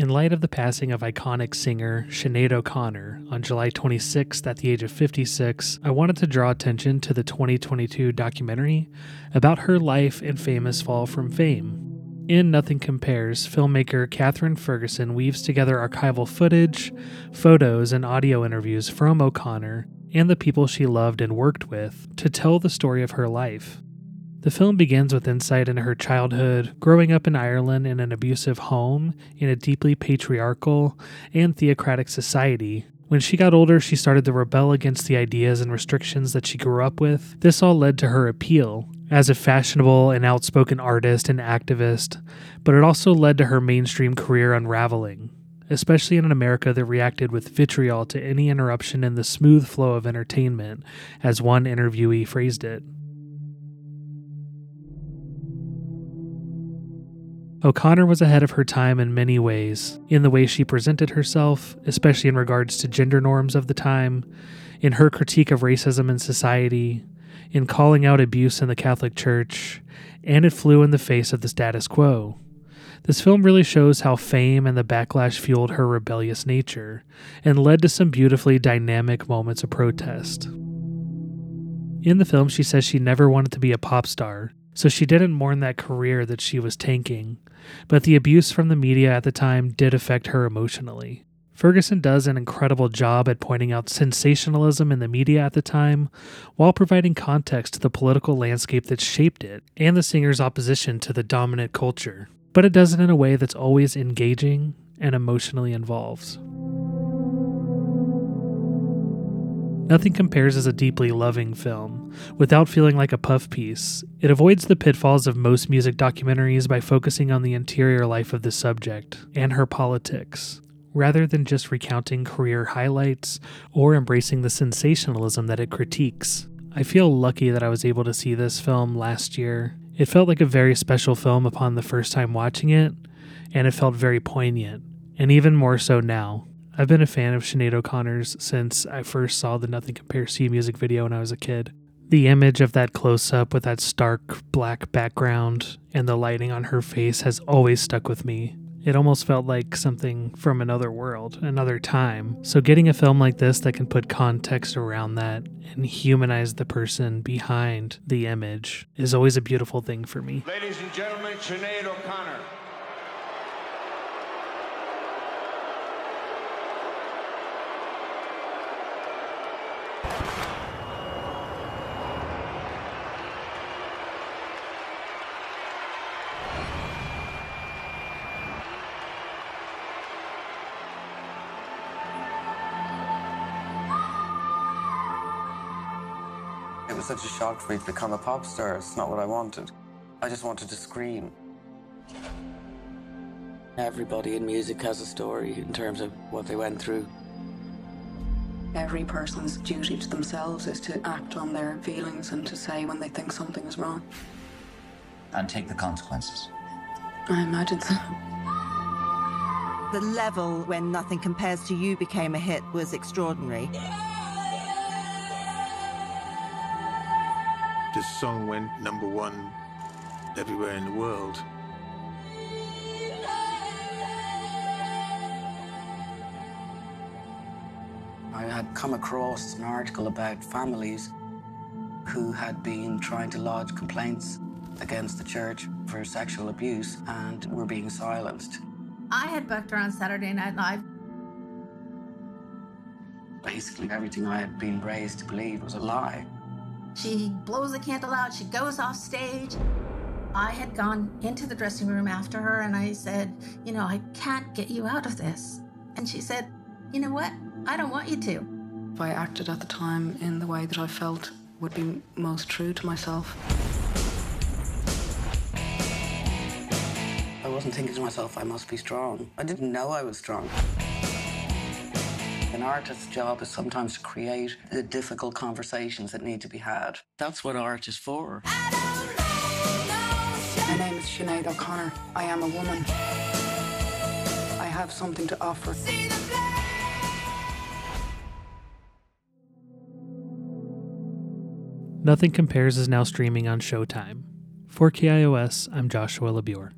In light of the passing of iconic singer Sinead O'Connor on July 26th at the age of 56, I wanted to draw attention to the 2022 documentary about her life and famous fall from fame. In Nothing Compares, filmmaker Kathryn Ferguson weaves together archival footage, photos, and audio interviews from O'Connor and the people she loved and worked with to tell the story of her life. The film begins with insight into her childhood, growing up in Ireland in an abusive home in a deeply patriarchal and theocratic society. When she got older, she started to rebel against the ideas and restrictions that she grew up with. This all led to her appeal as a fashionable and outspoken artist and activist, but it also led to her mainstream career unraveling, especially in an America that reacted with vitriol to any interruption in the smooth flow of entertainment, as one interviewee phrased it. O'Connor was ahead of her time in many ways, in the way she presented herself, especially in regards to gender norms of the time, in her critique of racism in society, in calling out abuse in the Catholic Church, and it flew in the face of the status quo. This film really shows how fame and the backlash fueled her rebellious nature and led to some beautifully dynamic moments of protest. In the film, she says she never wanted to be a pop star, so she didn't mourn that career that she was tanking, but the abuse from the media at the time did affect her emotionally. Ferguson does an incredible job at pointing out sensationalism in the media at the time, while providing context to the political landscape that shaped it and the singer's opposition to the dominant culture. But it does it in a way that's always engaging and emotionally involved. Nothing Compares as a deeply loving film, without feeling like a puff piece. It avoids the pitfalls of most music documentaries by focusing on the interior life of the subject and her politics rather than just recounting career highlights or embracing the sensationalism that it critiques. I feel lucky that I was able to see this film last year. It felt like a very special film upon the first time watching it, and it felt very poignant, and even more so now. I've been a fan of Sinead O'Connor's since I first saw the Nothing Compares to You music video when I was a kid. The image of that close up with that stark black background and the lighting on her face has always stuck with me. It almost felt like something from another world, another time. So, getting a film like this that can put context around that and humanize the person behind the image is always a beautiful thing for me. Ladies and gentlemen, Sinead O'Connor. Was such a shock for me to become a pop star. It's not what I wanted. I just wanted to scream. Everybody in music has a story in terms of what they went through. Every person's duty to themselves is to act on their feelings and to say when they think something is wrong. And take the consequences. I imagine so. The level when Nothing Compares to You became a hit was extraordinary. This song went number one everywhere in the world. I had come across an article about families who had been trying to lodge complaints against the church for sexual abuse and were being silenced. I had booked her on Saturday Night Live. Basically, everything I had been raised to believe was a lie. She blows the candle out, she goes off stage. I had gone into the dressing room after her and I said, You know, I can't get you out of this. And she said, You know what? I don't want you to. If I acted at the time in the way that I felt would be most true to myself. I wasn't thinking to myself, I must be strong. I didn't know I was strong. An artist's job is sometimes to create the difficult conversations that need to be had. That's what art is for. My name is Sinead O'Connor. I am a woman. I have something to offer. Nothing Compares is now streaming on Showtime. For KIOS, I'm Joshua LaBure.